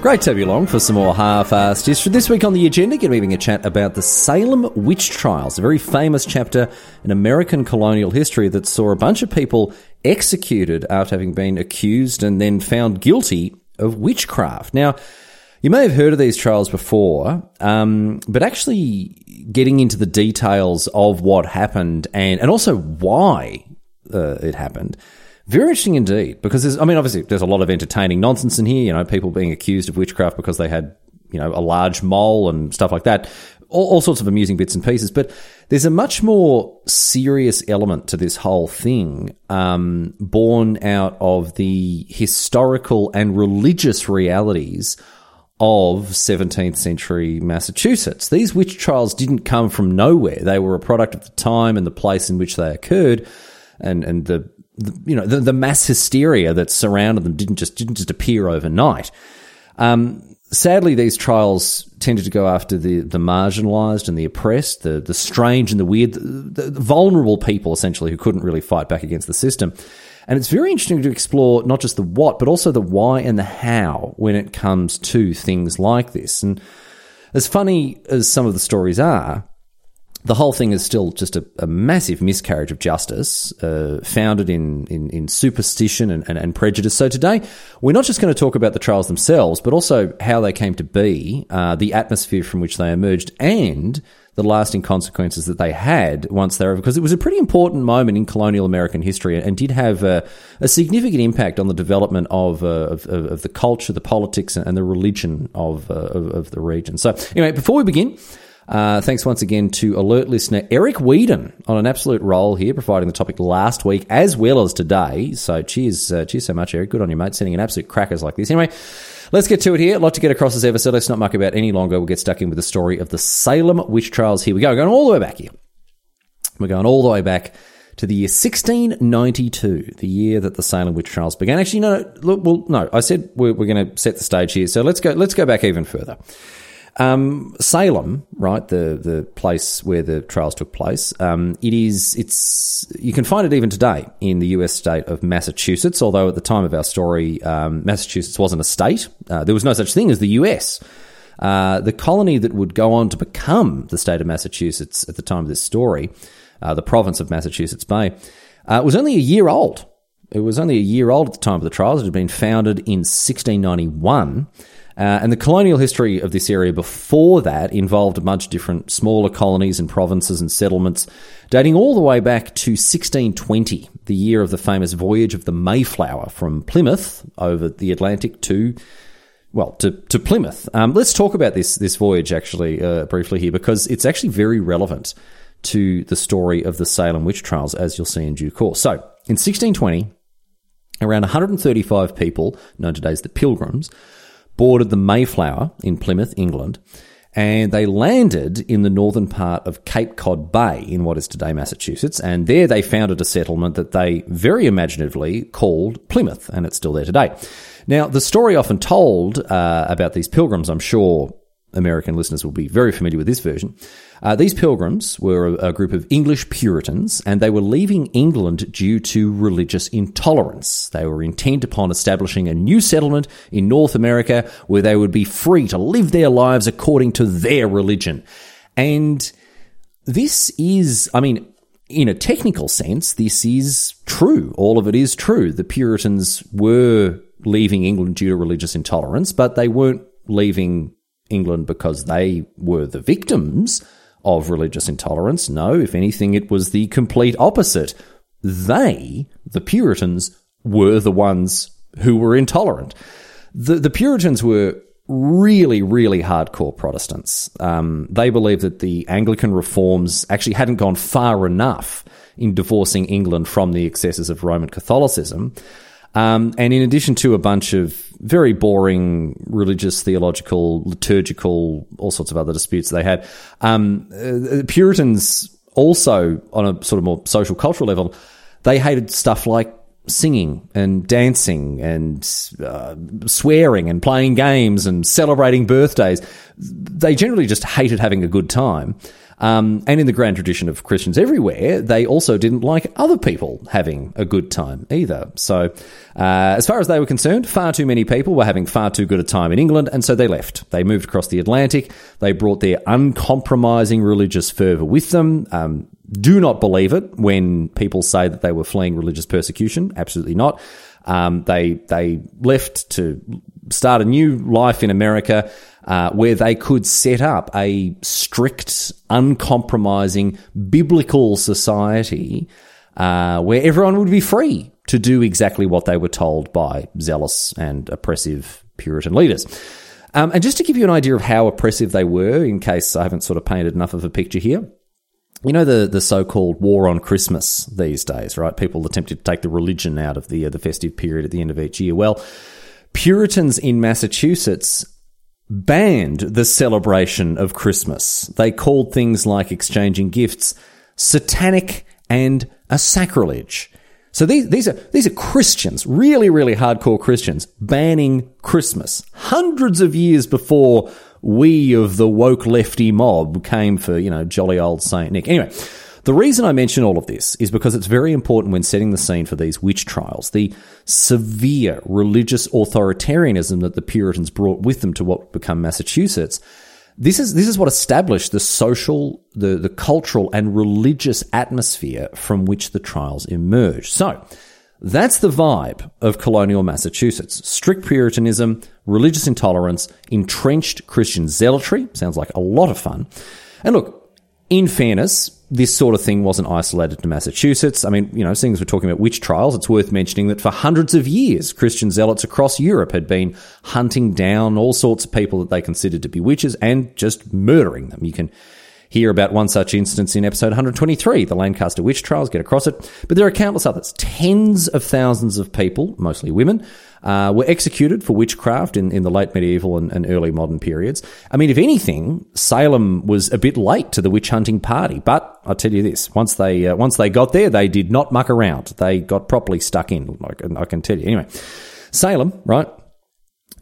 Great to have you along for some more half-assed history. This week on the agenda, going to be having a chat about the Salem witch trials, a very famous chapter in American colonial history that saw a bunch of people executed after having been accused and then found guilty of witchcraft. Now, you may have heard of these trials before, um, but actually getting into the details of what happened and, and also why uh, it happened very interesting indeed, because there's, I mean, obviously there's a lot of entertaining nonsense in here, you know, people being accused of witchcraft because they had, you know, a large mole and stuff like that. All, all sorts of amusing bits and pieces, but there's a much more serious element to this whole thing, um, born out of the historical and religious realities of 17th century Massachusetts. These witch trials didn't come from nowhere. They were a product of the time and the place in which they occurred and, and the you know, the, the mass hysteria that surrounded them didn't just didn't just appear overnight. Um, sadly, these trials tended to go after the, the marginalized and the oppressed, the, the strange and the weird, the, the, vulnerable people, essentially, who couldn't really fight back against the system. And it's very interesting to explore not just the what, but also the why and the how when it comes to things like this. And as funny as some of the stories are, the whole thing is still just a, a massive miscarriage of justice, uh, founded in, in, in superstition and, and, and, prejudice. So today, we're not just going to talk about the trials themselves, but also how they came to be, uh, the atmosphere from which they emerged, and the lasting consequences that they had once they were. Because it was a pretty important moment in colonial American history and did have a, a significant impact on the development of, uh, of, of, the culture, the politics, and the religion of, uh, of, of the region. So, anyway, before we begin, uh, thanks once again to alert listener Eric Whedon on an absolute roll here, providing the topic last week as well as today. So cheers, uh, cheers so much, Eric. Good on you, mate. Sending an absolute crackers like this. Anyway, let's get to it here. A lot to get across as ever, so let's not muck about any longer. We'll get stuck in with the story of the Salem witch trials. Here we go. Going all the way back here. We're going all the way back to the year 1692, the year that the Salem witch trials began. Actually, no, look, well, no, I said we're, we're going to set the stage here. So let's go, let's go back even further. Um, Salem, right, the the place where the trials took place, um, it is it's you can find it even today in the U.S. state of Massachusetts. Although at the time of our story, um, Massachusetts wasn't a state. Uh, there was no such thing as the U.S. Uh, the colony that would go on to become the state of Massachusetts at the time of this story, uh, the province of Massachusetts Bay, uh, was only a year old. It was only a year old at the time of the trials. It had been founded in 1691. Uh, and the colonial history of this area before that involved of different smaller colonies and provinces and settlements, dating all the way back to 1620, the year of the famous voyage of the Mayflower from Plymouth over the Atlantic to well, to, to Plymouth. Um, let's talk about this this voyage actually uh, briefly here because it's actually very relevant to the story of the Salem witch trials, as you'll see in due course. So, in 1620, around 135 people, known today as the Pilgrims, boarded the Mayflower in Plymouth, England, and they landed in the northern part of Cape Cod Bay in what is today Massachusetts. And there they founded a settlement that they very imaginatively called Plymouth, and it's still there today. Now, the story often told uh, about these pilgrims, I'm sure American listeners will be very familiar with this version. Uh, these pilgrims were a, a, group of English Puritans, and they were leaving England due to religious intolerance. They were intent upon establishing a new settlement in North America where they would be free to live their lives according to their religion. And this is, I mean, in a technical sense, this is true. All of it is true. The Puritans were leaving England due to religious intolerance, but they weren't leaving England because they were the victims of religious intolerance. No, if anything, it was the complete opposite. They, the Puritans, were the ones who were intolerant. The, the Puritans were really, really hardcore Protestants. Um, they believed that the Anglican reforms actually hadn't gone far enough in divorcing England from the excesses of Roman Catholicism. Um, and in addition to a bunch of very boring religious, theological, liturgical, all sorts of other disputes they had, um, uh, Puritans also, on a sort of more social cultural level, They hated stuff like singing and dancing and uh, swearing and playing games and celebrating birthdays. They generally just hated having a good time. Um, and in the grand tradition of Christians everywhere, they also didn't like other people having a good time either. So, uh, as far as they were concerned, far too many people were having far too good a time in England, and so they left. They moved across the Atlantic. They brought their uncompromising religious fervour with them. Um, do not believe it when people say that they were fleeing religious persecution. Absolutely not. Um, they they left to start a new life in America uh, where they could set up a strict, uncompromising, biblical society uh, where everyone would be free to do exactly what they were told by zealous and oppressive Puritan leaders. Um, and just to give you an idea of how oppressive they were, in case I haven't sort of painted enough of a picture here, you know the the so-called war on Christmas these days, right? People attempting to take the religion out of the uh, the festive period at the end of each year. Well, Puritans in Massachusetts banned the celebration of Christmas. They called things like exchanging gifts satanic and a sacrilege. So these, these are these are Christians, really, really hardcore Christians, banning Christmas hundreds of years before we of the woke lefty mob came for you know jolly old Saint Nick. Anyway, the reason I mention all of this is because it's very important when setting the scene for these witch trials. The severe religious authoritarianism that the Puritans brought with them to what would become Massachusetts. This is this is what established the social, the, the cultural and religious atmosphere from which the trials emerged. So that's the vibe of colonial Massachusetts. Strict Puritanism, religious intolerance, entrenched Christian zealotry. Sounds like a lot of fun. And look, in fairness, this sort of thing wasn't isolated to Massachusetts. I mean, you know, seeing as we're talking about witch trials, it's worth mentioning that for hundreds of years, Christian zealots across Europe had been hunting down all sorts of people that they considered to be witches and just murdering them. You can hear about one such instance in episode 123, the Lancaster witch trials, get across it. But there are countless others. Tens of thousands of people, mostly women, uh, were executed for witchcraft in, in the late medieval and, and, early modern periods. I mean, if anything, Salem was a bit late to the witch hunting party. But I'll tell you this: once they uh, once they got there, they did not muck around. They got properly stuck in. I can, I can tell you. Anyway, Salem, right?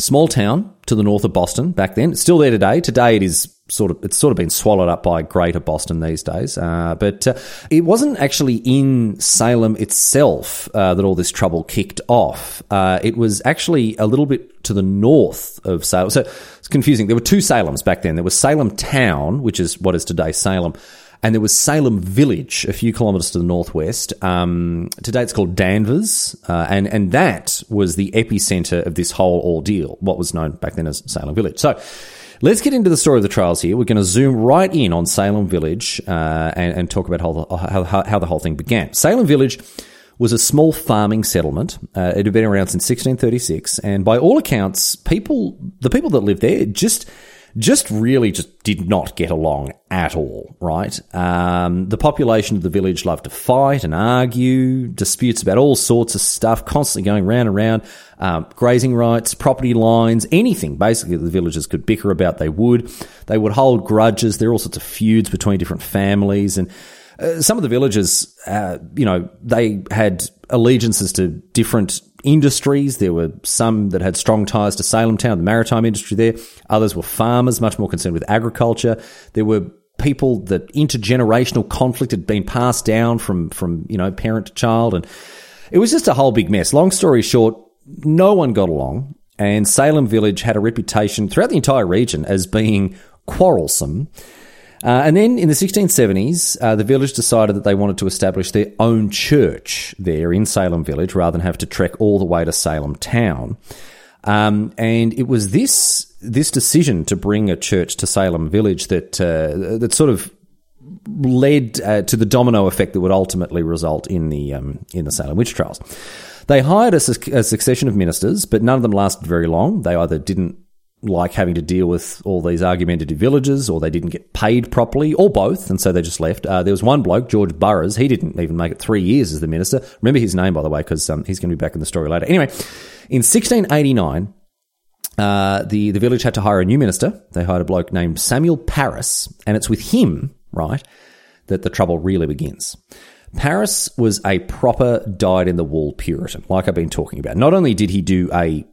Small town to the north of Boston back then. It's still there today. Today it is sort of it's sort of been swallowed up by Greater Boston these days. Uh, but uh, it wasn't actually in Salem itself uh, that all this trouble kicked off. Uh, it was actually a little bit to the north of Salem. So it's confusing. There were two Salems back then. There was Salem Town, which is what is today Salem. And there was Salem Village, a few kilometres to the northwest. Um, today it's called Danvers, uh, and and that was the epicentre of this whole ordeal. What was known back then as Salem Village. So, let's get into the story of the trials here. We're going to zoom right in on Salem Village uh, and, and, talk about how the, how, how the whole thing began. Salem Village was a small farming settlement. Uh, it had been around since 1636, and by all accounts, people the people that lived there just just really just did not get along at all, right? Um, the population of the village loved to fight and argue, disputes about all sorts of stuff, constantly going round and round, um, grazing rights, property lines, anything basically the villagers could bicker about, they would. They would hold grudges. There are all sorts of feuds between different families and uh, some of the villagers, uh, you know, they had allegiances to different industries. There were some that had strong ties to Salem Town, the maritime industry there. Others were farmers, much more concerned with agriculture. There were people that intergenerational conflict had been passed down from, from, you know, parent to child. And it was just a whole big mess. Long story short, no one got along. And Salem Village had a reputation throughout the entire region as being quarrelsome. Uh, and then in the 1670s, uh, the village decided that they wanted to establish their own church there in Salem Village rather than have to trek all the way to Salem town. Um, and it was this this decision to bring a church to Salem Village that uh, that sort of led uh, to the domino effect that would ultimately result in the um, in the Salem witch trials. They hired a, su- a succession of ministers, but none of them lasted very long. They either didn't like having to deal with all these argumentative villagers, or they didn't get paid properly, or both, and so they just left. Uh, there was one bloke, George Burroughs. He didn't even make it three years as the minister. Remember his name, by the way, because um, he's going to be back in the story later. Anyway, in 1689, uh, the the village had to hire a new minister. They hired a bloke named Samuel Parris, and it's with him, right, that the trouble really begins. Parris was a proper dyed in the wool Puritan, like I've been talking about. Not only did he do a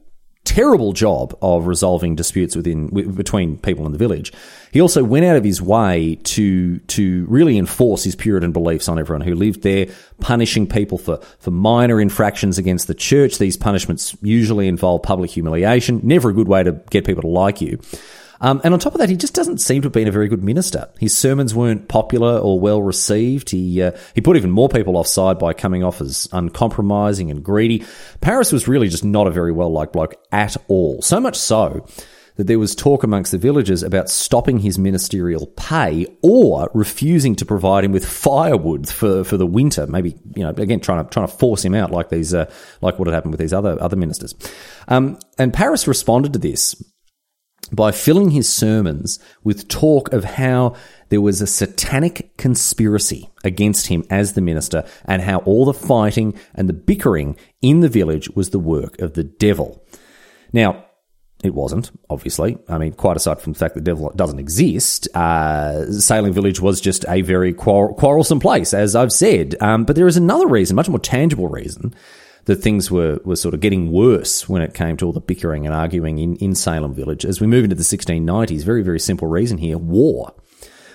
terrible job of resolving disputes within between people in the village. He also went out of his way to to really enforce his Puritan beliefs on everyone who lived there, punishing people for for minor infractions against the church. These punishments usually involve public humiliation. Never a good way to get people to like you. Um, and on top of that, he just doesn't seem to have been a very good minister. His sermons weren't popular or well received. He uh, he put even more people offside by coming off as uncompromising and greedy. Parris was really just not a very well liked bloke at all. So much so that there was talk amongst the villagers about stopping his ministerial pay or refusing to provide him with firewood for, for the winter. Maybe you know again trying to trying to force him out like these uh, like what had happened with these other other ministers. Um, and Parris responded to this by filling his sermons with talk of how there was a satanic conspiracy against him as the minister and how all the fighting and the bickering in the village was the work of the devil. Now, it wasn't, obviously. I mean, quite aside from the fact that the devil doesn't exist, uh, Salem Village was just a very quarrelsome place, as I've said. Um, but there is another reason, much more tangible reason, that things were, were sort of getting worse when it came to all the bickering and arguing in, in Salem Village. As we move into the 1690s, very, very simple reason here war.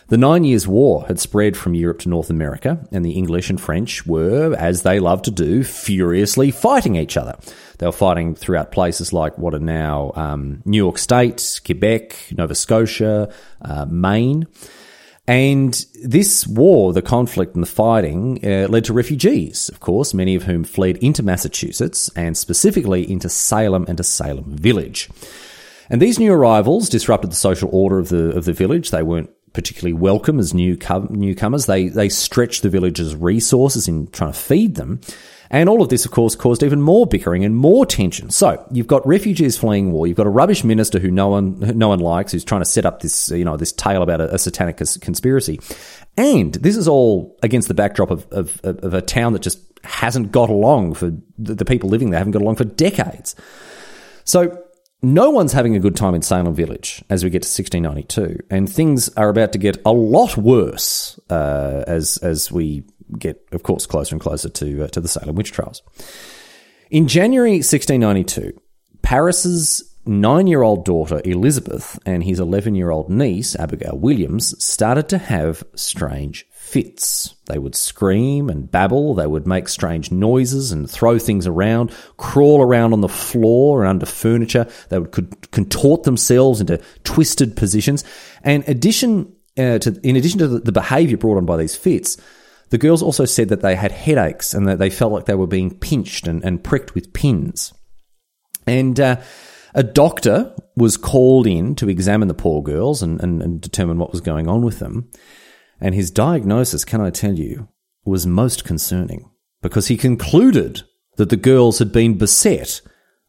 The Nine Years' War had spread from Europe to North America, and the English and French were, as they love to do, furiously fighting each other. They were fighting throughout places like what are now um, New York State, Quebec, Nova Scotia, uh, Maine. And this war, the conflict and the fighting, uh, led to refugees, of course, many of whom fled into Massachusetts and specifically into Salem and to Salem Village. And these new arrivals disrupted the social order of the of the village. They weren't particularly welcome as new newcomers. They they stretched the village's resources in trying to feed them. And all of this, of course, caused even more bickering and more tension. So you've got refugees fleeing war. You've got a rubbish minister who no one no one likes, who's trying to set up this you know this tale about a, a satanic conspiracy. And this is all against the backdrop of, of, of a town that just hasn't got along for the, the people living there haven't got along for decades. So no one's having a good time in Salem Village as we get to 1692, and things are about to get a lot worse uh, as as we get, of course, closer and closer to uh, to the Salem witch trials. In January 1692, Parris's nine-year-old daughter Elizabeth and his 11-year-old niece Abigail Williams started to have strange fits. They would scream and babble, they would make strange noises and throw things around, crawl around on the floor and under furniture, they would contort themselves into twisted positions. And addition uh, to, in addition to the, behaviour brought on by these fits, the girls also said that they had headaches and that they felt like they were being pinched and, and pricked with pins. And uh, a doctor was called in to examine the poor girls and, and, and determine what was going on with them. And his diagnosis, can I tell you, was most concerning because he concluded that the girls had been beset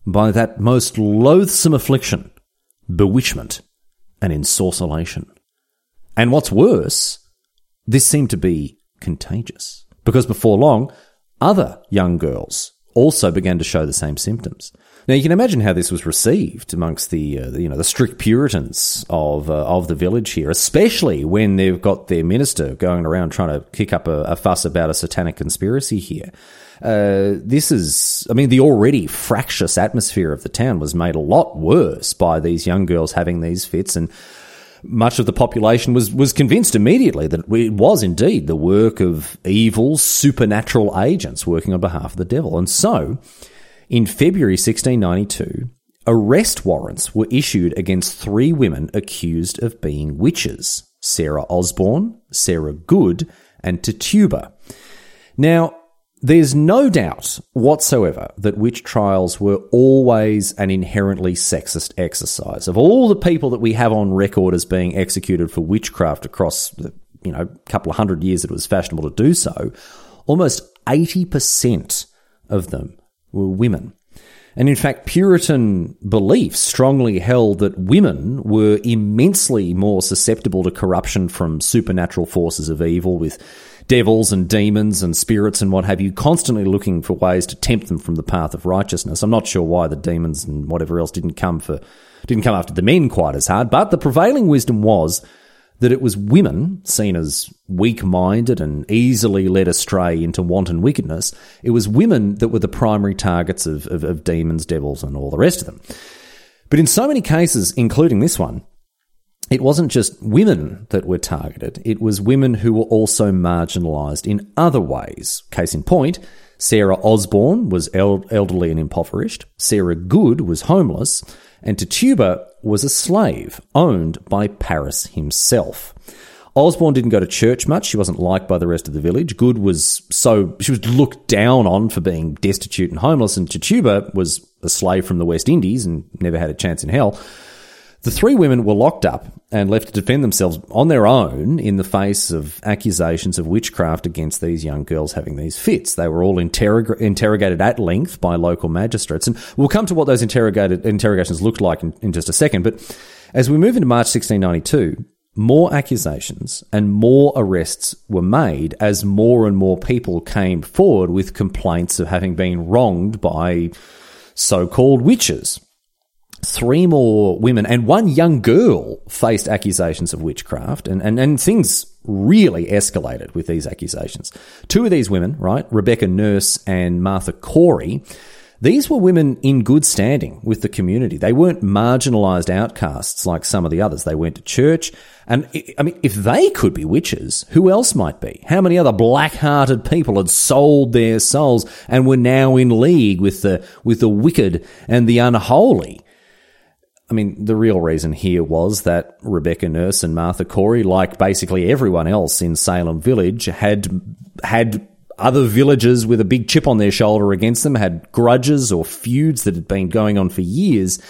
by that most loathsome affliction, bewitchment and ensorcellation. And what's worse, this seemed to be contagious because before long, other young girls also began to show the same symptoms. Now you can imagine how this was received amongst the, uh, the you know the strict Puritans of uh, of the village here, especially when they've got their minister going around trying to kick up a, a fuss about a satanic conspiracy here. Uh, this is, I mean, the already fractious atmosphere of the town was made a lot worse by these young girls having these fits and much of the population was, was convinced immediately that it was indeed the work of evil supernatural agents working on behalf of the devil. And so, in February 1692, arrest warrants were issued against three women accused of being witches Sarah Osborne, Sarah Good, and Tituba. Now, there's no doubt whatsoever that witch trials were always an inherently sexist exercise. Of all the people that we have on record as being executed for witchcraft across the you know couple of hundred years that it was fashionable to do so, almost 80% of them were women. And in fact, Puritan beliefs strongly held that women were immensely more susceptible to corruption from supernatural forces of evil, with devils and demons and spirits and what have you, constantly looking for ways to tempt them from the path of righteousness. I'm not sure why the demons and whatever else didn't come for didn't come after the men quite as hard, but the prevailing wisdom was that it was women, seen as weak minded and easily led astray into wanton wickedness, it was women that were the primary targets of, of, of demons, devils, and all the rest of them. But in so many cases, including this one, it wasn't just women that were targeted, it was women who were also marginalised in other ways. Case in point, Sarah Osborne was elderly and impoverished, Sarah Good was homeless, and Tituba was a slave owned by Parris himself. Osborne didn't go to church much. She wasn't liked by the rest of the village. Good was so she was looked down on for being destitute and homeless, and Tituba was a slave from the West Indies and never had a chance in hell. The three women were locked up and left to defend themselves on their own in the face of accusations of witchcraft against these young girls having these fits. They were all interrog- interrogated at length by local magistrates. And we'll come to what those interrogated, interrogations looked like in, in just a second. But as we move into March 1692, more accusations and more arrests were made as more and more people came forward with complaints of having been wronged by so called witches three more women and one young girl faced accusations of witchcraft, and, and, and things really escalated with these accusations. Two of these women, right, Rebecca Nurse and Martha Corey, these were women in good standing with the community. They weren't marginalized outcasts like some of the others. They went to church. And I mean, if they could be witches, who else might be? How many other black-hearted people had sold their souls and were now in league with the, with the wicked and the unholy? I mean, the real reason here was that Rebecca Nurse and Martha Corey, like basically everyone else in Salem Village, had had other villagers with a big chip on their shoulder against them, had grudges or feuds that had been going on for years.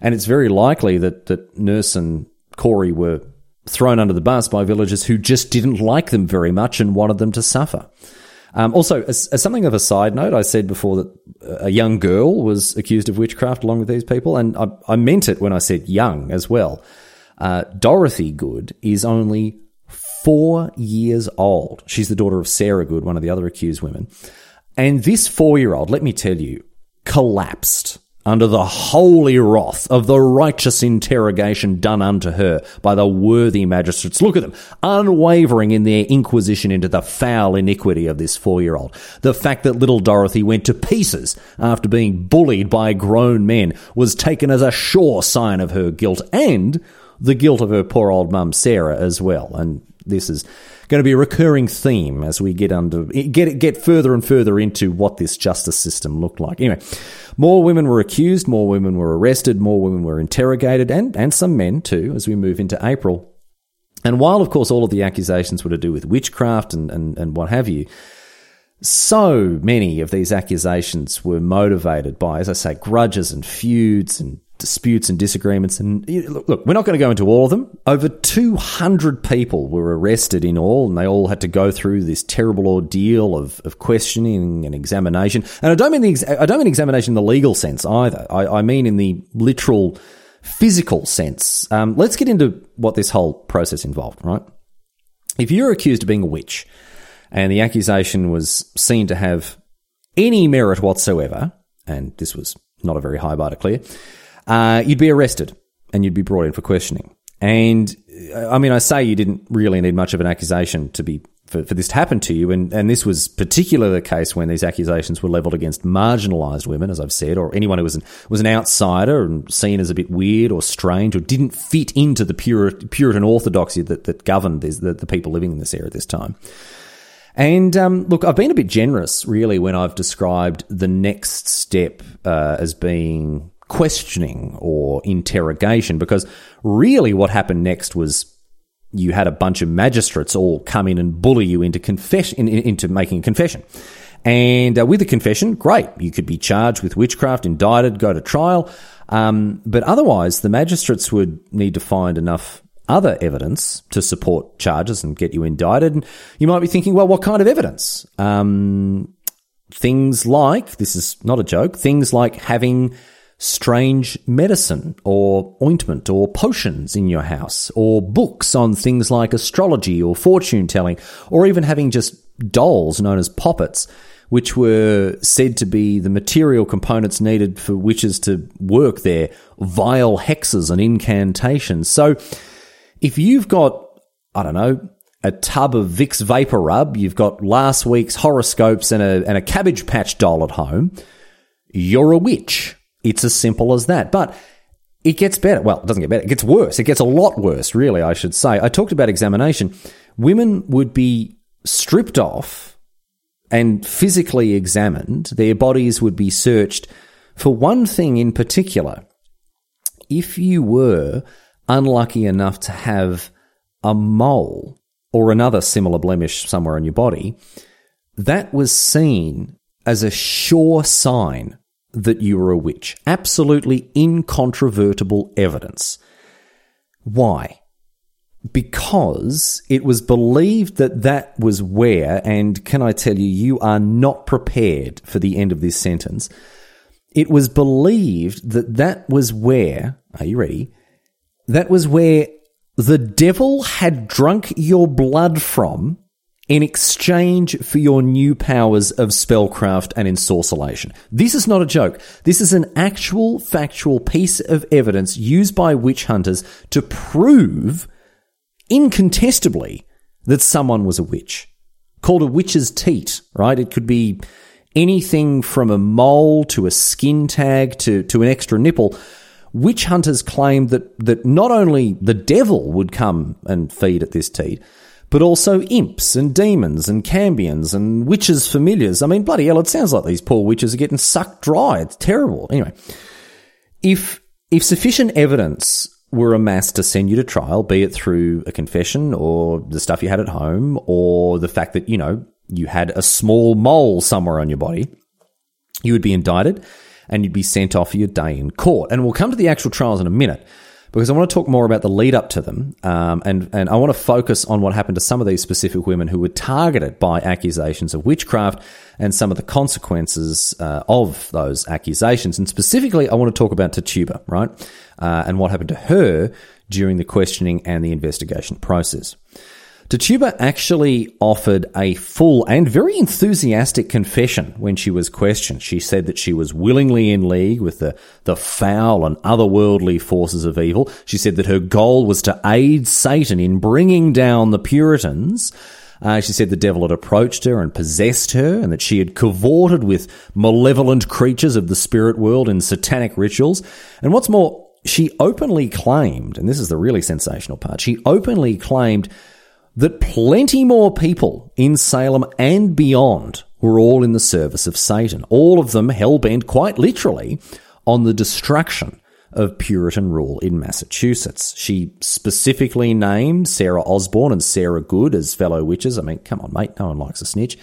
And it's very likely that, that Nurse and Corey were thrown under the bus by villagers who just didn't like them very much and wanted them to suffer. Um, also, as, as, something of a side note, I said before that a young girl was accused of witchcraft along with these people, and I, I meant it when I said young as well. Uh, Dorothy Good is only four years old. She's the daughter of Sarah Good, one of the other accused women. And this four year old, let me tell you, collapsed under the holy wrath of the righteous interrogation done unto her by the worthy magistrates. Look at them, unwavering in their inquisition into the foul iniquity of this four year old. The fact that little Dorothy went to pieces after being bullied by grown men was taken as a sure sign of her guilt and the guilt of her poor old mum Sarah as well. And this is going to be a recurring theme as we get under get get further and further into what this justice system looked like. Anyway, more women were accused, more women were arrested, more women were interrogated, and and some men too as we move into April. And while, of course, all of the accusations were to do with witchcraft and, and, and what have you, so many of these accusations were motivated by, as I say, grudges and feuds and disputes and disagreements. And look, we're not going to go into all of them. Over 200 people were arrested in all, and they all had to go through this terrible ordeal of, of questioning and examination. And I don't mean the I don't mean examination in the legal sense either. I, I mean in the literal physical sense. Um, let's get into what this whole process involved. Right? If you're accused of being a witch, and the accusation was seen to have any merit whatsoever, and this was not a very high bar to clear uh, you'd be arrested and you'd be brought in for questioning. And I mean, I say you didn't really need much of an accusation to be for, for this to happen to you, and, and this was particularly the case when these accusations were levelled against marginalised women, as I've said, or anyone who was an, was an outsider and seen as a bit weird or strange or didn't fit into the Puritan orthodoxy that, that governed the, the people living in this area at this time. And um, look, I've been a bit generous, really, when I've described the next step uh, as being questioning or interrogation because really what happened next was you had a bunch of magistrates all come in and bully you into confession into making a confession. And uh, with a confession, great, you could be charged with witchcraft, indicted, go to trial. Um, but otherwise, the magistrates would need to find enough other evidence to support charges and get you indicted. And you might be thinking, well, what kind of evidence? Um, things like this is not a joke. Things like having strange medicine or ointment or potions in your house, or books on things like astrology or fortune telling, or even having just dolls known as poppets, which were said to be the material components needed for witches to work their vile hexes and incantations. So if you've got I don't know, a tub of Vicks VapoRub, you've got last week's horoscopes and a, and a Cabbage Patch doll at home, you're a witch. It's as simple as that. But it gets better. Well, it doesn't get better. It gets worse. It gets a lot worse, really, I should say. I talked about examination. Women would be stripped off and physically examined. Their bodies would be searched for one thing in particular. If you were unlucky enough to have a mole or another similar blemish somewhere on your body, that was seen as a sure sign that you were a witch. Absolutely incontrovertible evidence. Why? Because it was believed that that was where, and can I tell you, you are not prepared for the end of this sentence. It was believed that that was where, are you ready? That was where the devil had drunk your blood from in exchange for your new powers of spellcraft and ensorcelation. This is not a joke. This is an actual factual piece of evidence used by witch hunters to prove incontestably that someone was a witch. Called a witch's teat, right? It could be anything from a mole to a skin tag to, to an extra nipple. Witch hunters claimed that, that not only the devil would come and feed at this teat, but also imps and demons and cambions and witches' familiars. I mean, bloody hell, it sounds like these poor witches are getting sucked dry. It's terrible. Anyway, if if sufficient evidence were amassed to send you to trial, be it through a confession or the stuff you had at home or the fact that, you know, you had a small mole somewhere on your body, you would be indicted and you'd be sent off for your day in court. And we'll come to the actual trials in a minute because I want to talk more about the lead up to them, um, and and I want to focus on what happened to some of these specific women who were targeted by accusations of witchcraft and some of the consequences uh, of those accusations. And specifically, I want to talk about Tituba, right, uh, and what happened to her during the questioning and the investigation process. Tituba actually offered a full and very enthusiastic confession when she was questioned. She said that she was willingly in league with the, the foul and otherworldly forces of evil. She said that her goal was to aid Satan in bringing down the Puritans. Uh, she said the devil had approached her and possessed her, and that she had cavorted with malevolent creatures of the spirit world in satanic rituals. And what's more, she openly claimed, and this is the really sensational part, she openly claimed that plenty more people in Salem and beyond were all in the service of Satan, all of them hell bent quite literally on the destruction of Puritan rule in Massachusetts. She specifically named Sarah Osborne and Sarah Good as fellow witches. I mean, come on, mate, no one likes a snitch.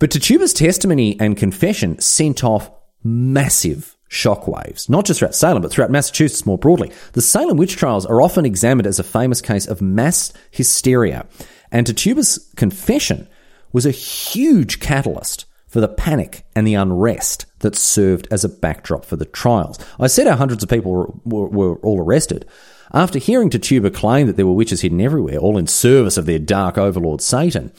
But Tituba's testimony and confession sent off massive shockwaves, not just throughout Salem, but throughout Massachusetts more broadly. The Salem witch trials are often examined as a famous case of mass hysteria, and Tituba's confession was a huge catalyst for the panic and the unrest that served as a backdrop for the trials. I said how hundreds of people were, were, were all arrested. After hearing Tituba claim that there were witches hidden everywhere, all in service of their dark overlord Satan,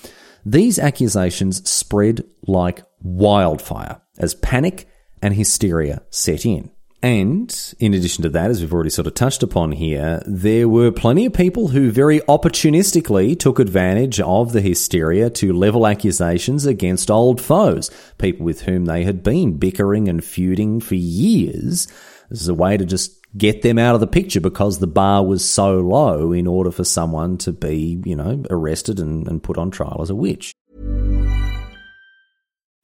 these accusations spread like wildfire as panic and hysteria set in. And in addition to that, as we've already sort of touched upon here, there were plenty of people who very opportunistically took advantage of the hysteria to level accusations against old foes, people with whom they had been bickering and feuding for years. This is a way to just get them out of the picture because the bar was so low in order for someone to be, you know, arrested and, and put on trial as a witch.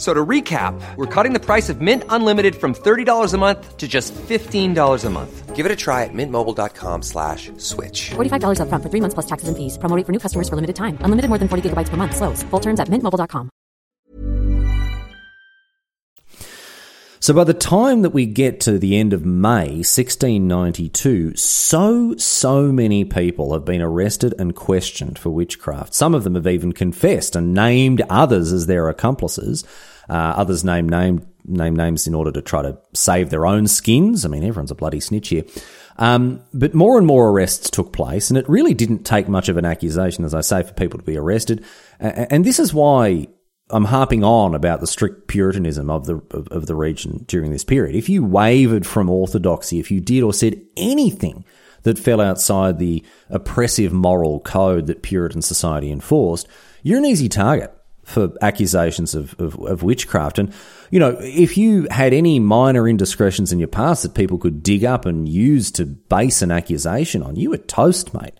So to recap, we're cutting the price of Mint Unlimited from $30 a month to just $15 a month. Give it a try at mintmobile.com slash switch. $45 upfront for three months plus taxes and fees. Promoting for new customers for limited time. Unlimited more than 40 gigabytes per month. Slows. Full terms at mintmobile.com. So by the time that we get to the end of May 1692, so, so many people have been arrested and questioned for witchcraft. Some of them have even confessed and named others as their accomplices. Uh, others name name name names in order to try to save their own skins. I mean, everyone's a bloody snitch here. Um, but more and more arrests took place, and it really didn't take much of an accusation, as I say, for people to be arrested. And this is why I'm harping on about the strict Puritanism of the of, of, the region during this period. If you wavered from orthodoxy, if you did or said anything that fell outside the oppressive moral code that Puritan society enforced, you're an easy target for accusations of, of, of witchcraft. And, you know, if you had any minor indiscretions in your past that people could dig up and use to base an accusation on, you were toast, mate.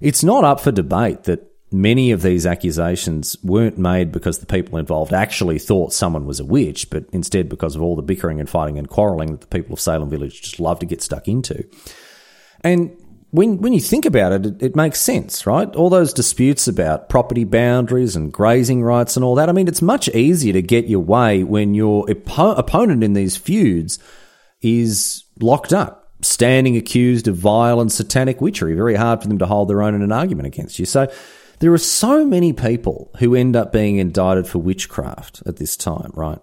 It's not up for debate that many of these accusations weren't made because the people involved actually thought someone was a witch, but instead because of all the bickering and fighting and quarrelling that the people of Salem Village just love to get stuck into. And when when you think about it, it, it, makes sense, right? All those disputes about property boundaries and grazing rights and all that. I mean, it's much easier to get your way when your oppo- opponent in these feuds is locked up, standing accused of vile and satanic witchery. Very hard for them to hold their own in an argument against you. So there are so many people who end up being indicted for witchcraft at this time, right?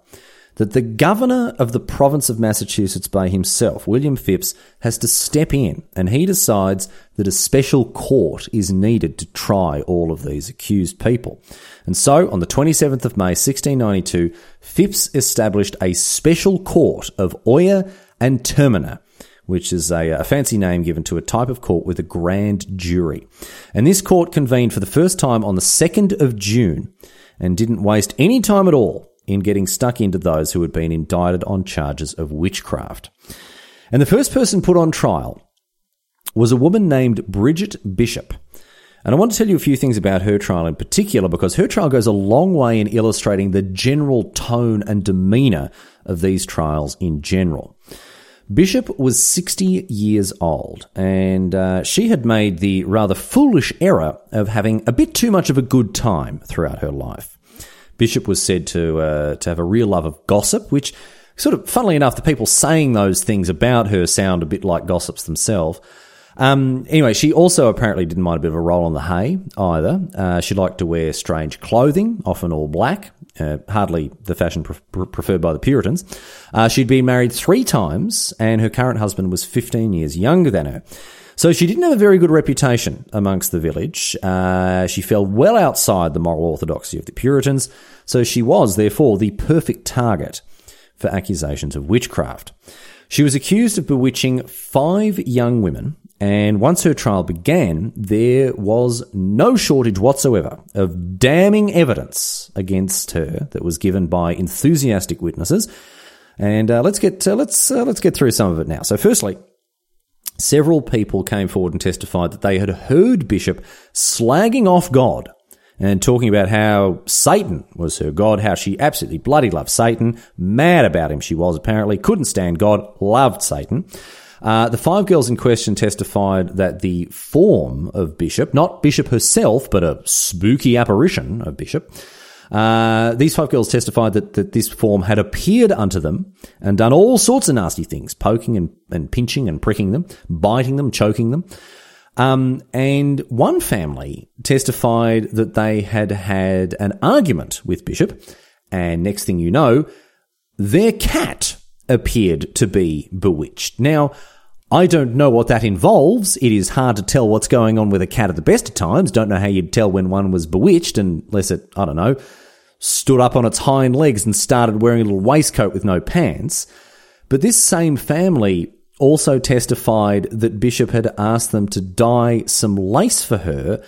That the governor of the province of Massachusetts by himself, William Phips, has to step in and he decides that a special court is needed to try all of these accused people. And so, on the 27th of May 1692, Phips established a special court of oyer and terminer which is a, a, fancy name given to a type of court with a grand jury. And this court convened for the first time on the 2nd of June and didn't waste any time at all in getting stuck into those who had been indicted on charges of witchcraft. And the first person put on trial was a woman named Bridget Bishop. And I want to tell you a few things about her trial in particular because her trial goes a long way in illustrating the general tone and demeanour of these trials in general. Bishop was 60 years old, and uh, she had made the rather foolish error of having a bit too much of a good time throughout her life. Bishop was said to uh, to have a real love of gossip, which sort of, funnily enough, the people saying those things about her sound a bit like gossips themselves. Um, anyway, she also apparently didn't mind a bit of a roll on the hay either. Uh, she liked to wear strange clothing, often all black, uh, hardly the fashion pre- preferred by the Puritans. Uh, she'd been married three times, and her current husband was 15 years younger than her. So she didn't have a very good reputation amongst the village. Uh, she fell well outside the moral orthodoxy of the Puritans, so she was, therefore, the perfect target for accusations of witchcraft. She was accused of bewitching five young women and once her trial began, there was no shortage whatsoever of damning evidence against her that was given by enthusiastic witnesses. And uh, let's get uh, let's uh, let's get through some of it now. So, firstly, several people came forward and testified that they had heard Bishop slagging off God and talking about how Satan was her God, how she absolutely bloody loved Satan, mad about him she was apparently, couldn't stand God, loved Satan. Uh, the five girls in question testified that the form of Bishop, not Bishop herself, but a spooky apparition of Bishop, uh, these five girls testified that, that this form had appeared unto them and done all sorts of nasty things, poking and, and pinching and pricking them, biting them, choking them. Um, and one family testified that they had had an argument with Bishop, and next thing you know, their cat appeared to be bewitched. Now, I don't know what that involves. It is hard to tell what's going on with a cat at the best of times. Don't know how you'd tell when one was bewitched unless it, I don't know, stood up on its hind legs and started wearing a little waistcoat with no pants. But this same family also testified that Bishop had asked them to dye some lace for her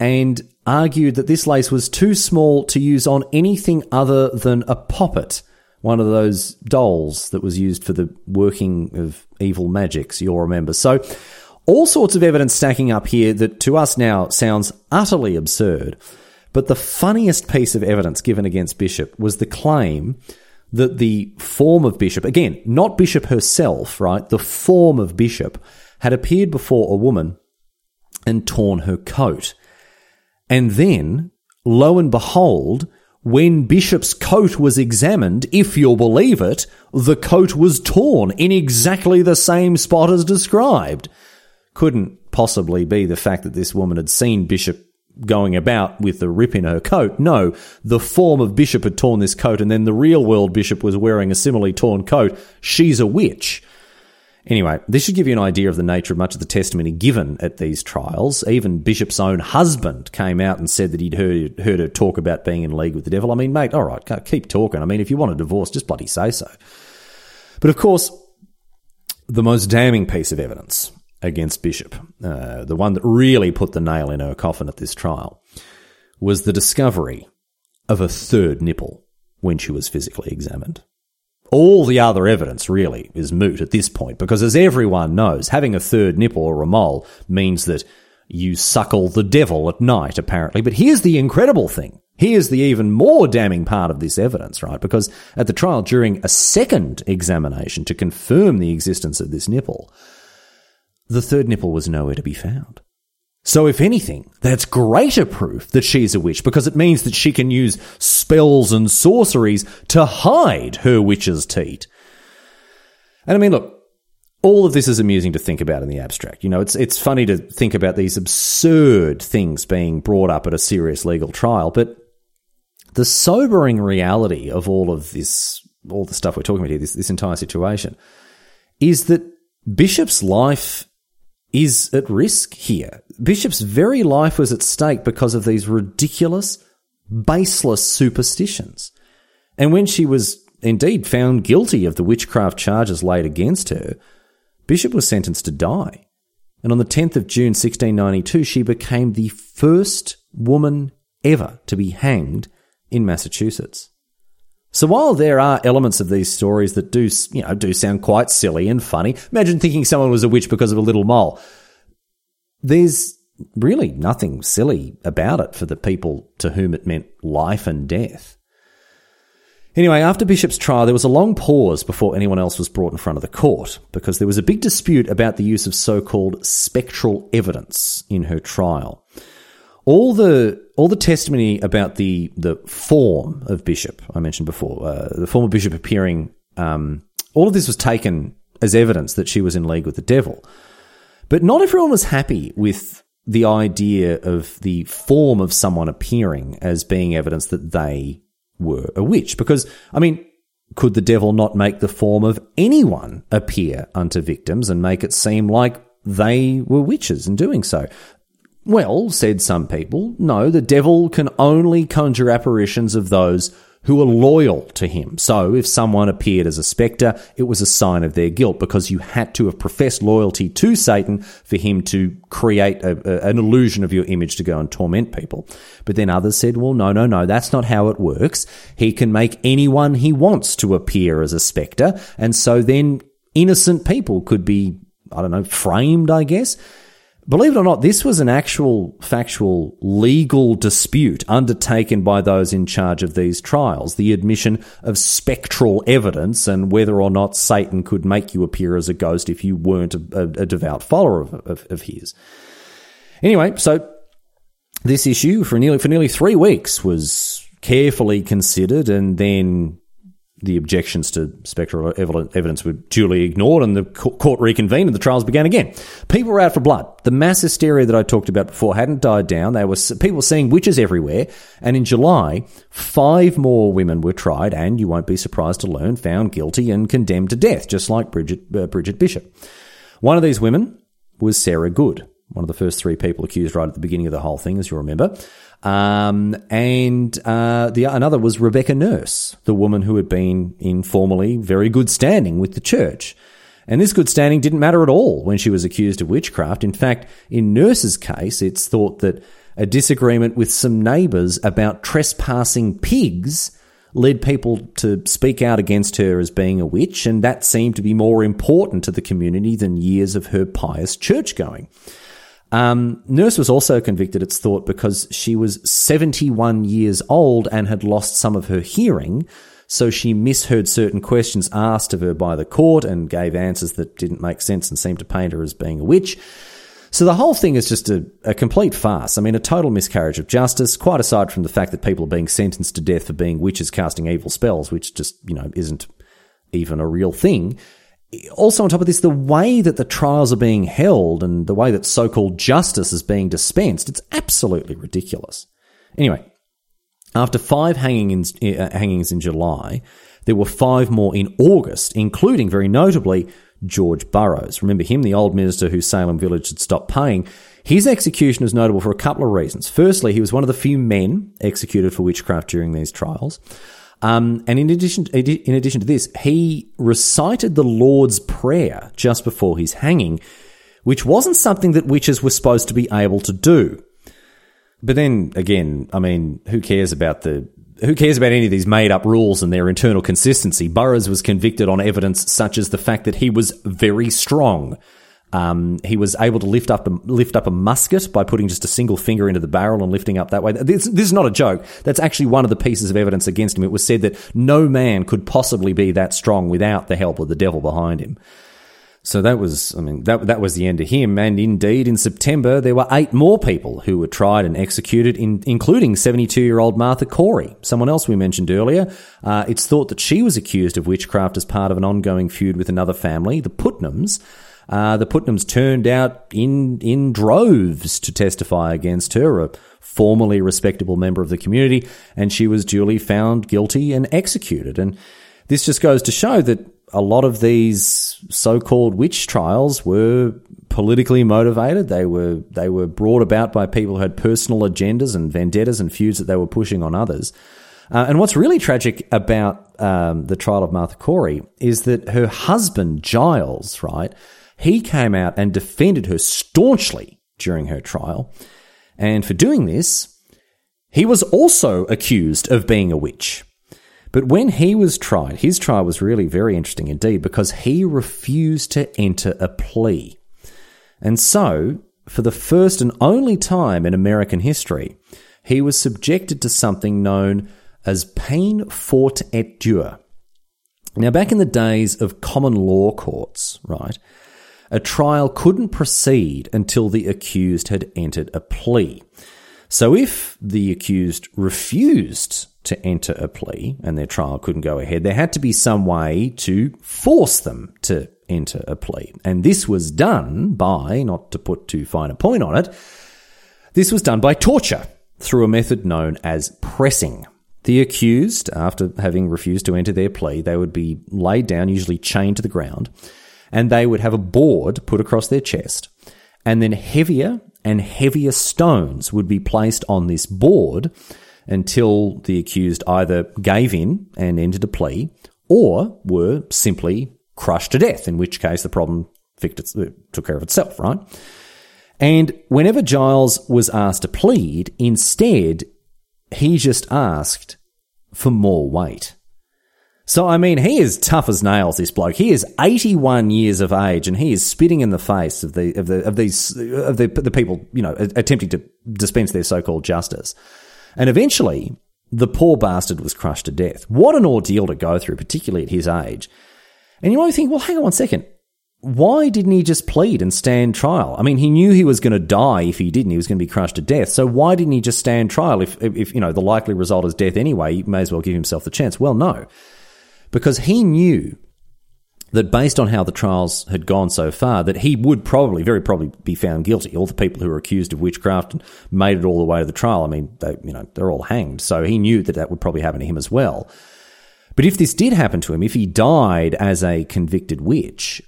and argued that this lace was too small to use on anything other than a poppet one of those dolls that was used for the working of evil magics, you'll remember. So, all sorts of evidence stacking up here that to us now sounds utterly absurd. But the funniest piece of evidence given against Bishop was the claim that the form of Bishop, again, not Bishop herself, right? The form of Bishop had appeared before a woman and torn her coat. And then, lo and behold, when Bishop's coat was examined, if you'll believe it, the coat was torn in exactly the same spot as described. Couldn't possibly be the fact that this woman had seen Bishop going about with the rip in her coat. No, the form of Bishop had torn this coat, and then the real world Bishop was wearing a similarly torn coat. She's a witch. Anyway, this should give you an idea of the nature of much of the testimony given at these trials. Even Bishop's own husband came out and said that he'd heard, heard her talk about being in league with the devil. I mean, mate, all right, keep talking. I mean, if you want a divorce, just bloody say so. But of course, the most damning piece of evidence against Bishop, uh, the one that really put the nail in her coffin at this trial, was the discovery of a third nipple when she was physically examined. All the other evidence really is moot at this point because, as everyone knows, having a third nipple or a mole means that you suckle the devil at night, apparently. But here's the incredible thing. Here's the even more damning part of this evidence, right? Because at the trial, during a second examination to confirm the existence of this nipple, the third nipple was nowhere to be found. So, if anything, that's greater proof that she's a witch because it means that she can use spells and sorceries to hide her witch's teat. And I mean, look, all of this is amusing to think about in the abstract. You know, it's it's funny to think about these absurd things being brought up at a serious legal trial, but the sobering reality of all of this, all the stuff we're talking about here, this, this entire situation, is that Bishop's life is at risk here. Bishop's very life was at stake because of these ridiculous, baseless superstitions. And when she was indeed found guilty of the witchcraft charges laid against her, Bishop was sentenced to die. And on the 10th of June 1692, she became the first woman ever to be hanged in Massachusetts. So while there are elements of these stories that do, you know, do sound quite silly and funny, imagine thinking someone was a witch because of a little mole. There's really nothing silly about it for the people to whom it meant life and death. Anyway, after Bishop's trial, there was a long pause before anyone else was brought in front of the court because there was a big dispute about the use of so called spectral evidence in her trial all the all the testimony about the the form of Bishop I mentioned before, uh, the form of Bishop appearing, um, all of this was taken as evidence that she was in league with the devil. But not everyone was happy with the idea of the form of someone appearing as being evidence that they were a witch. Because, I mean, could the devil not make the form of anyone appear unto victims and make it seem like they were witches in doing so? Well, said some people, no, the devil can only conjure apparitions of those who are loyal to him. So if someone appeared as a spectre, it was a sign of their guilt because you had to have professed loyalty to Satan for him to create a, a, an illusion of your image to go and torment people. But then others said, well, no, no, no, that's not how it works. He can make anyone he wants to appear as a spectre. And so then innocent people could be, I don't know, framed, I guess. Believe it or not, this was an actual factual legal dispute undertaken by those in charge of these trials. The admission of spectral evidence and whether or not Satan could make you appear as a ghost if you weren't a, a, a devout follower of, of, of his. Anyway, so this issue for nearly for nearly three weeks was carefully considered and then the objections to spectral evidence were duly ignored and the court reconvened and the trials began again. People were out for blood. The mass hysteria that I talked about before hadn't died down. There were people seeing witches everywhere. And in July, five more women were tried and, you won't be surprised to learn, found guilty and condemned to death, just like Bridget, uh, Bridget Bishop. One of these women was Sarah Good, one of the first three people accused right at the beginning of the whole thing, as you remember. Um, and uh, the another was Rebecca Nurse, the woman who had been in formerly very good standing with the church. And this good standing didn't matter at all when she was accused of witchcraft. In fact, in Nurse's case, it's thought that a disagreement with some neighbours about trespassing pigs led people to speak out against her as being a witch, and that seemed to be more important to the community than years of her pious church going. Um, Nurse was also convicted, it's thought, because she was 71 years old and had lost some of her hearing. So she misheard certain questions asked of her by the court and gave answers that didn't make sense and seemed to paint her as being a witch. So the whole thing is just a, a, complete farce. I mean, a total miscarriage of justice, quite aside from the fact that people are being sentenced to death for being witches casting evil spells, which just, you know, isn't even a real thing. Also, on top of this, the way that the trials are being held and the way that so called justice is being dispensed, it's absolutely ridiculous. Anyway, after five hangings, uh, hangings in July, there were five more in August, including, very notably, George Burroughs. Remember him, the old minister who Salem Village had stopped paying. His execution is notable for a couple of reasons. Firstly, he was one of the few men executed for witchcraft during these trials. Um, and in addition, in addition to this, he recited the Lord's Prayer just before his hanging, which wasn't something that witches were supposed to be able to do. But then again, I mean, who cares about the who cares about any of these made up rules and their internal consistency? Burroughs was convicted on evidence such as the fact that he was very strong. Um, he was able to lift up a, lift up a musket by putting just a single finger into the barrel and lifting up that way. This, this is not a joke. That's actually one of the pieces of evidence against him. It was said that no man could possibly be that strong without the help of the devil behind him. So that was, I mean, that, that was the end of him. And indeed, in September, there were eight more people who were tried and executed, in, including 72 year old Martha Corey, someone else we mentioned earlier. Uh, it's thought that she was accused of witchcraft as part of an ongoing feud with another family, the Putnams. Uh, the Putnams turned out in, in droves to testify against her, a formerly respectable member of the community, and she was duly found guilty and executed. And this just goes to show that a lot of these so-called witch trials were politically motivated. They were they were brought about by people who had personal agendas and vendettas and feuds that they were pushing on others. Uh, and what's really tragic about um, the trial of Martha Corey is that her husband Giles, right, he came out and defended her staunchly during her trial, and for doing this, he was also accused of being a witch. But when he was tried, his trial was really very interesting indeed because he refused to enter a plea. And so, for the first and only time in American history, he was subjected to something known as peine forte et dure. Now, back in the days of common law courts, right, a trial couldn't proceed until the accused had entered a plea. So if the accused refused to enter a plea and their trial couldn't go ahead, there had to be some way to force them to enter a plea. And this was done by, not to put too fine a point on it, this was done by torture through a method known as pressing. The accused, after having refused to enter their plea, they would be laid down, usually chained to the ground, and they would have a board put across their chest. And then heavier and heavier stones would be placed on this board until the accused either gave in and entered a plea or were simply crushed to death, in which case the problem took care of itself, right? And whenever Giles was asked to plead, instead, he just asked for more weight. So, I mean, he is tough as nails, this bloke. He is 81 years of age and he is spitting in the face of the, of the, of these, of the, the people, you know, attempting to dispense their so-called justice. And eventually, the poor bastard was crushed to death. What an ordeal to go through, particularly at his age. And you might think, well, hang on one second. Why didn't he just plead and stand trial? I mean, he knew he was going to die if he didn't. He was going to be crushed to death. So why didn't he just stand trial? If, if you know, the likely result is death anyway, he may as well give himself the chance. Well, no. Because he knew that based on how the trials had gone so far, that he would probably, very probably, be found guilty. All the people who were accused of witchcraft made it all the way to the trial. I mean, they, you know, they're all hanged. So he knew that that would probably happen to him as well. But if this did happen to him, if he died as a convicted witch,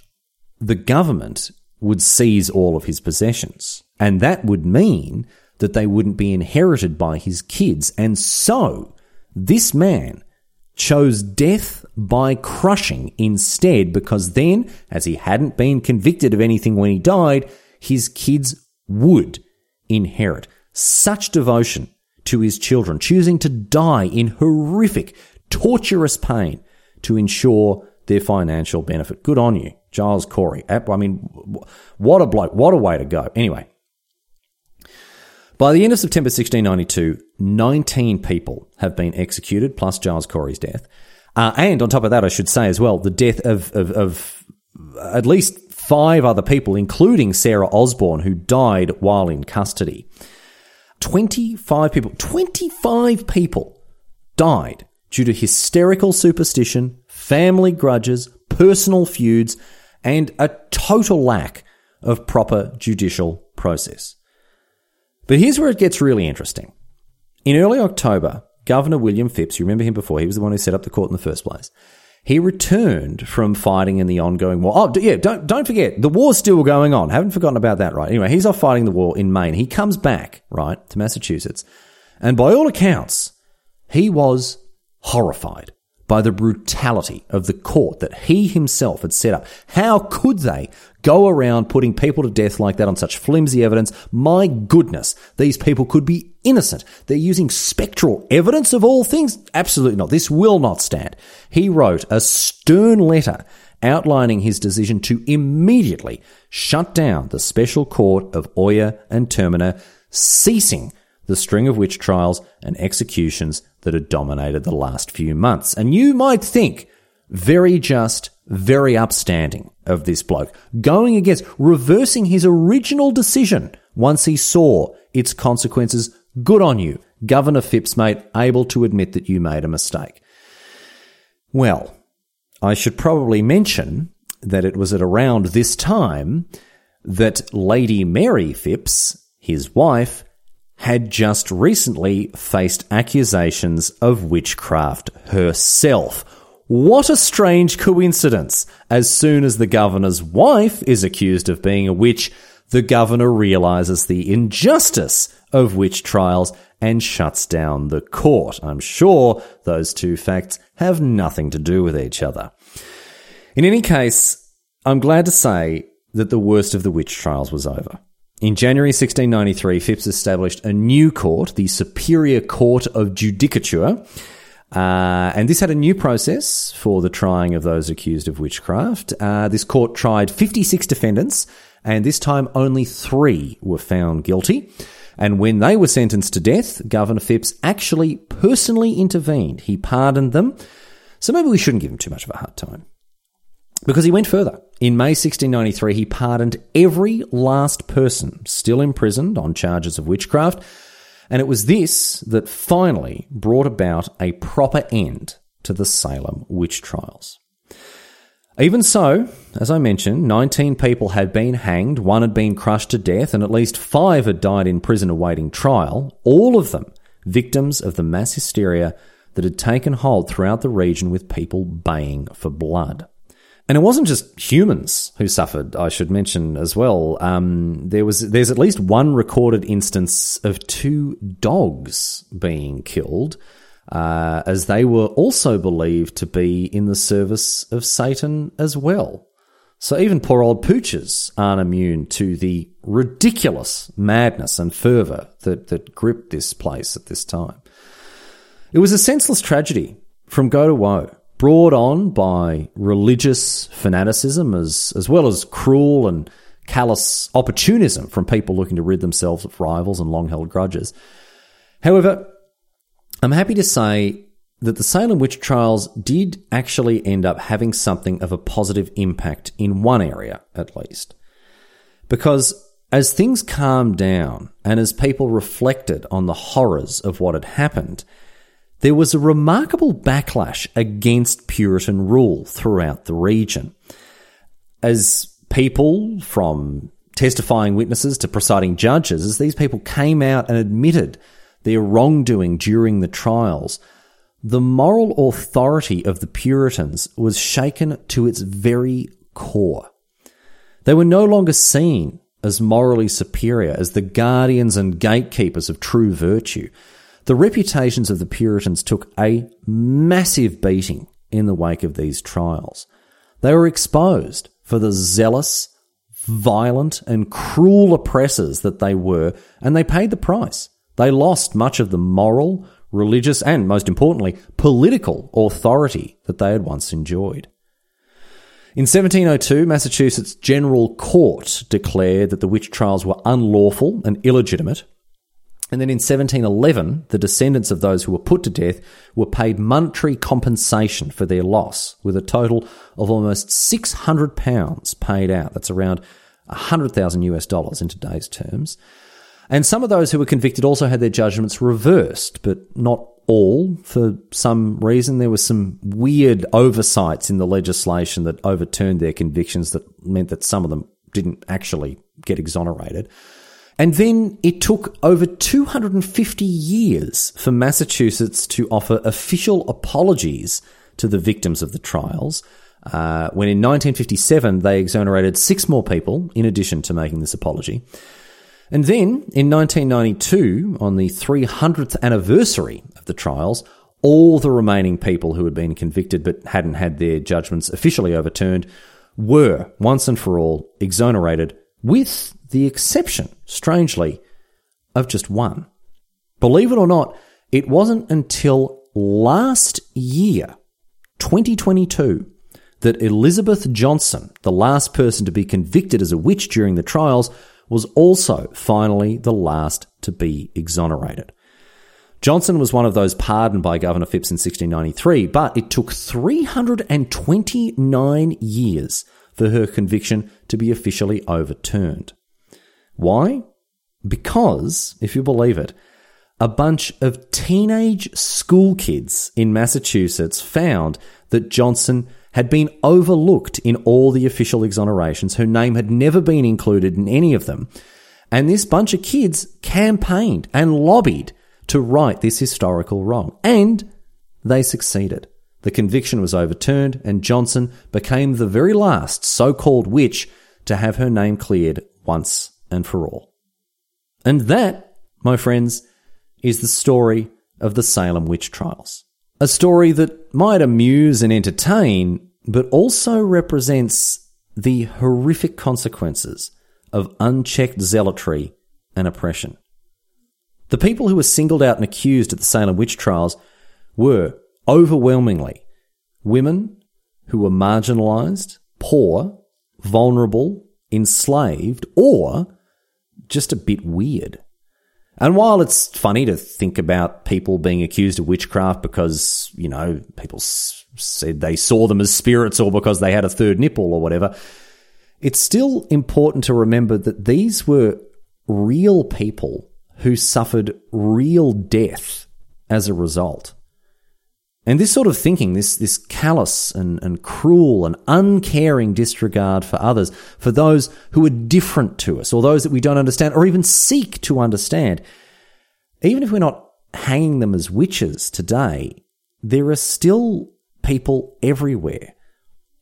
the government would seize all of his possessions, and that would mean that they wouldn't be inherited by his kids. And so, this man chose death by crushing instead because then, as he hadn't been convicted of anything when he died, his kids would inherit. Such devotion to his children, choosing to die in horrific, torturous pain to ensure their financial benefit. Good on you, Giles Corey. I mean, what a bloke, what a way to go. Anyway, By the end of September 1692, 19 people have been executed, plus Giles Corey's death. Uh, and on top of that, I should say as well, the death of, of, of at least five other people, including Sarah Osborne, who died while in custody. 25 people, 25 people died due to hysterical superstition, family grudges, personal feuds, and a total lack of proper judicial process. But here's where it gets really interesting. In early October, Governor William Phips, you remember him before, he was the one who set up the court in the first place. He returned from fighting in the ongoing war. Oh, yeah, don't, don't forget, the war's still going on. Haven't forgotten about that, right? Anyway, he's off fighting the war in Maine. He comes back, right, to Massachusetts. And by all accounts, he was horrified by the brutality of the court that he himself had set up. How could they go around putting people to death like that on such flimsy evidence? My goodness, these people could be innocent. They're using spectral evidence of all things? Absolutely not. This will not stand. He wrote a stern letter outlining his decision to immediately shut down the special court of Oyer and Terminer, ceasing the string of witch trials and executions that had dominated the last few months. And you might think, very just, very upstanding of this bloke, going against, reversing his original decision once he saw its consequences. Good on you, Governor Phips, mate, able to admit that you made a mistake. Well, I should probably mention that it was at around this time that Lady Mary Phips, his wife, had just recently faced accusations of witchcraft herself. What a strange coincidence. As soon as the governor's wife is accused of being a witch, the governor realizes the injustice of witch trials and shuts down the court. I'm sure those two facts have nothing to do with each other. In any case, I'm glad to say that the worst of the witch trials was over. In January 1693, Phips established a new court, the Superior Court of Judicature, uh, and this had a new process for the trying of those accused of witchcraft. Uh, this court tried 56 defendants, and this time only three were found guilty. And when they were sentenced to death, Governor Phips actually personally intervened. He pardoned them. So maybe we shouldn't give him too much of a hard time. Because he went further. In May 1693, he pardoned every last person still imprisoned on charges of witchcraft, and it was this that finally brought about a proper end to the Salem witch trials. Even so, as I mentioned, 19 people had been hanged, one had been crushed to death, and at least five had died in prison awaiting trial, all of them victims of the mass hysteria that had taken hold throughout the region with people baying for blood. And it wasn't just humans who suffered. I should mention as well. Um, there was there's at least one recorded instance of two dogs being killed, uh, as they were also believed to be in the service of Satan as well. So even poor old pooches aren't immune to the ridiculous madness and fervour that that gripped this place at this time. It was a senseless tragedy from go to woe brought on by religious fanaticism as, as well as cruel and callous opportunism from people looking to rid themselves of rivals and long held grudges. However, I'm happy to say that the Salem witch trials did actually end up having something of a positive impact in one area, at least. Because as things calmed down and as people reflected on the horrors of what had happened, there was a remarkable backlash against Puritan rule throughout the region. As people from testifying witnesses to presiding judges, as these people came out and admitted their wrongdoing during the trials, the moral authority of the Puritans was shaken to its very core. They were no longer seen as morally superior, as the guardians and gatekeepers of true virtue. The reputations of the Puritans took a massive beating in the wake of these trials. They were exposed for the zealous, violent, and cruel oppressors that they were, and they paid the price. They lost much of the moral, religious, and most importantly, political authority that they had once enjoyed. In 1702, Massachusetts General Court declared that the witch trials were unlawful and illegitimate, And then in 1711, the descendants of those who were put to death were paid monetary compensation for their loss, with a total of almost 600 pounds paid out. That's around 100,000 US dollars in today's terms. And some of those who were convicted also had their judgments reversed, but not all. For some reason, there were some weird oversights in the legislation that overturned their convictions that meant that some of them didn't actually get exonerated. And then it took over 250 years for Massachusetts to offer official apologies to the victims of the trials. Uh, when in 1957 they exonerated six more people in addition to making this apology. And then in 1992, on the 300th anniversary of the trials, all the remaining people who had been convicted but hadn't had their judgments officially overturned were, once and for all, exonerated with the exception, strangely, of just one. Believe it or not, it wasn't until last year, 2022, that Elizabeth Johnson, the last person to be convicted as a witch during the trials, was also finally the last to be exonerated. Johnson was one of those pardoned by Governor Phips in 1693, but it took 329 years for her conviction to be officially overturned. Why? Because, if you believe it, a bunch of teenage school kids in Massachusetts found that Johnson had been overlooked in all the official exonerations. Her name had never been included in any of them. And this bunch of kids campaigned and lobbied to right this historical wrong. And they succeeded. The conviction was overturned, and Johnson became the very last so called witch to have her name cleared once and for all. And that, my friends, is the story of the Salem witch trials. A story that might amuse and entertain, but also represents the horrific consequences of unchecked zealotry and oppression. The people who were singled out and accused at the Salem witch trials were overwhelmingly women who were marginalized, poor, vulnerable, enslaved, or just a bit weird. And while it's funny to think about people being accused of witchcraft because, you know, people s- said they saw them as spirits or because they had a third nipple or whatever, it's still important to remember that these were real people who suffered real death as a result. And this sort of thinking, this, this callous and, and cruel and uncaring disregard for others, for those who are different to us, or those that we don't understand, or even seek to understand, even if we're not hanging them as witches today, there are still people everywhere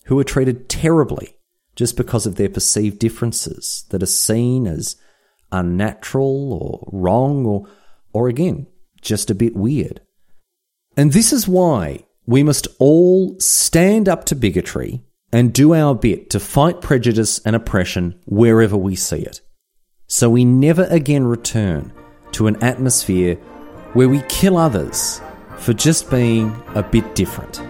who are treated terribly just because of their perceived differences that are seen as unnatural or wrong or, or again, just a bit weird. And this is why we must all stand up to bigotry and do our bit to fight prejudice and oppression wherever we see it. So we never again return to an atmosphere where we kill others for just being a bit different.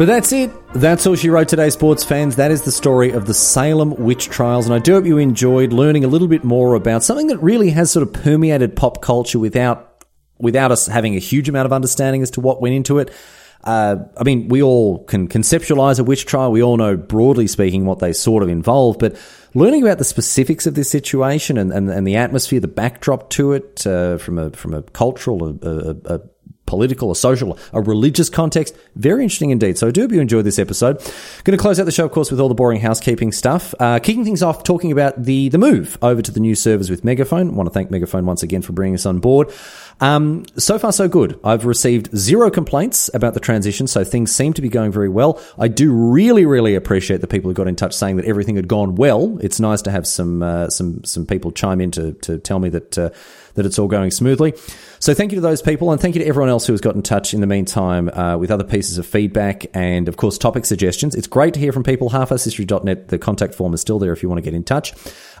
But that's it. That's all she wrote today, sports fans. That is the story of the Salem witch trials. And I do hope you enjoyed learning a little bit more about something that really has sort of permeated pop culture without, without us having a huge amount of understanding as to what went into it. Uh, I mean, we all can conceptualize a witch trial. We all know, broadly speaking, what they sort of involve. But learning about the specifics of this situation and, and, and the atmosphere, the backdrop to it, uh, from a from a cultural, a, a, a political, a social, a religious context. Very interesting indeed. So I do hope you enjoyed this episode. Going to close out the show, of course, with all the boring housekeeping stuff. Uh, kicking things off, talking about the the move over to the new servers with Megaphone. I want to thank Megaphone once again for bringing us on board. Um, so far, so good. I've received zero complaints about the transition, so things seem to be going very well. I do really, really appreciate the people who got in touch saying that everything had gone well. It's nice to have some uh, some some people chime in to to tell me that. Uh, that it's all going smoothly. So thank you to those people, and thank you to everyone else who has got in touch in the meantime uh, with other pieces of feedback and, of course, topic suggestions. It's great to hear from people. Halfarsedhistory.net, the contact form is still there if you want to get in touch.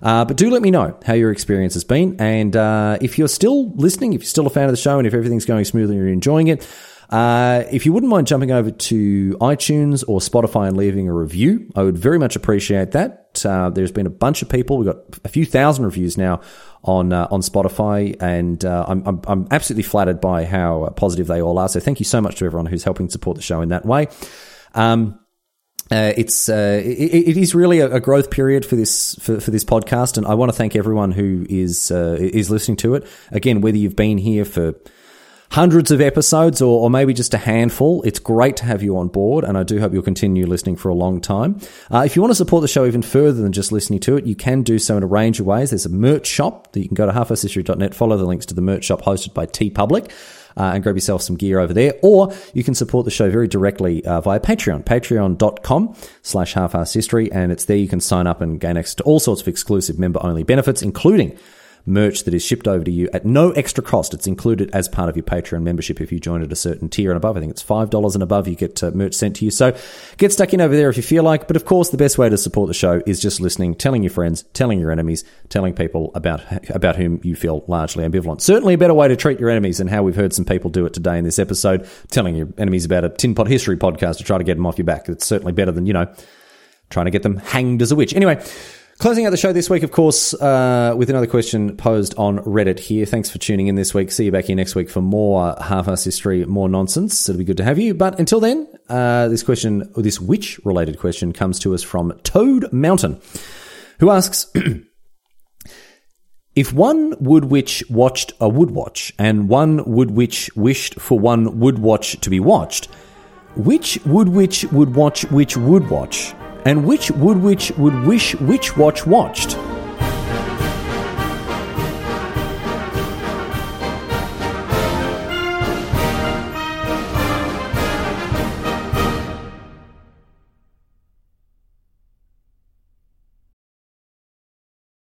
Uh, but do let me know how your experience has been, and uh, if you're still listening, if you're still a fan of the show, and if everything's going smoothly and you're enjoying it. Uh, if you wouldn't mind jumping over to iTunes or Spotify and leaving a review, I would very much appreciate that. Uh, there's been a bunch of people. We've got a few thousand reviews now on uh, on Spotify, and uh, I'm, I'm, I'm absolutely flattered by how positive they all are. So thank you so much to everyone who's helping support the show in that way. Um, uh, it's uh, it, it is really a, a, growth period for this for, for this podcast, and I want to thank everyone who is uh, is listening to it. Again, whether you've been here for hundreds of episodes or, or, maybe just a handful, it's great to have you on board, and I do hope you'll continue listening for a long time. Uh, if you want to support the show even further than just listening to it, you can do so in a range of ways. There's a merch shop that you can go to halfarsedhistory.net, follow the links to the merch shop hosted by TeePublic. Uh, and grab yourself some gear over there. Or you can support the show very directly uh, via Patreon, patreon.com slash history. And it's there you can sign up and gain access to all sorts of exclusive member only benefits, including merch that is shipped over to you at no extra cost. It's included as part of your Patreon membership if you join at a certain tier and above. I think it's $5 and above, you get uh, merch sent to you. So get stuck in over there if you feel like. But of course, the best way to support the show is just listening, telling your friends, telling your enemies, telling people about, about whom you feel largely ambivalent. Certainly a better way to treat your enemies than how we've heard some people do it today in this episode, telling your enemies about a tin pot history podcast to try to get them off your back. It's certainly better than, you know, trying to get them hanged as a witch. Anyway, Closing out the show this week, of course, uh, with another question posed on Reddit here. Thanks for tuning in this week. See you back here next week for more half-ass history, more nonsense. It'll be good to have you. But until then, uh, this question, or this witch-related question, comes to us from Toad Mountain, who asks. If one wood witch watched a wood watch and one wood witch wished for one wood watch to be watched, which wood witch would watch which wood watch? And which would which would wish which watch watched?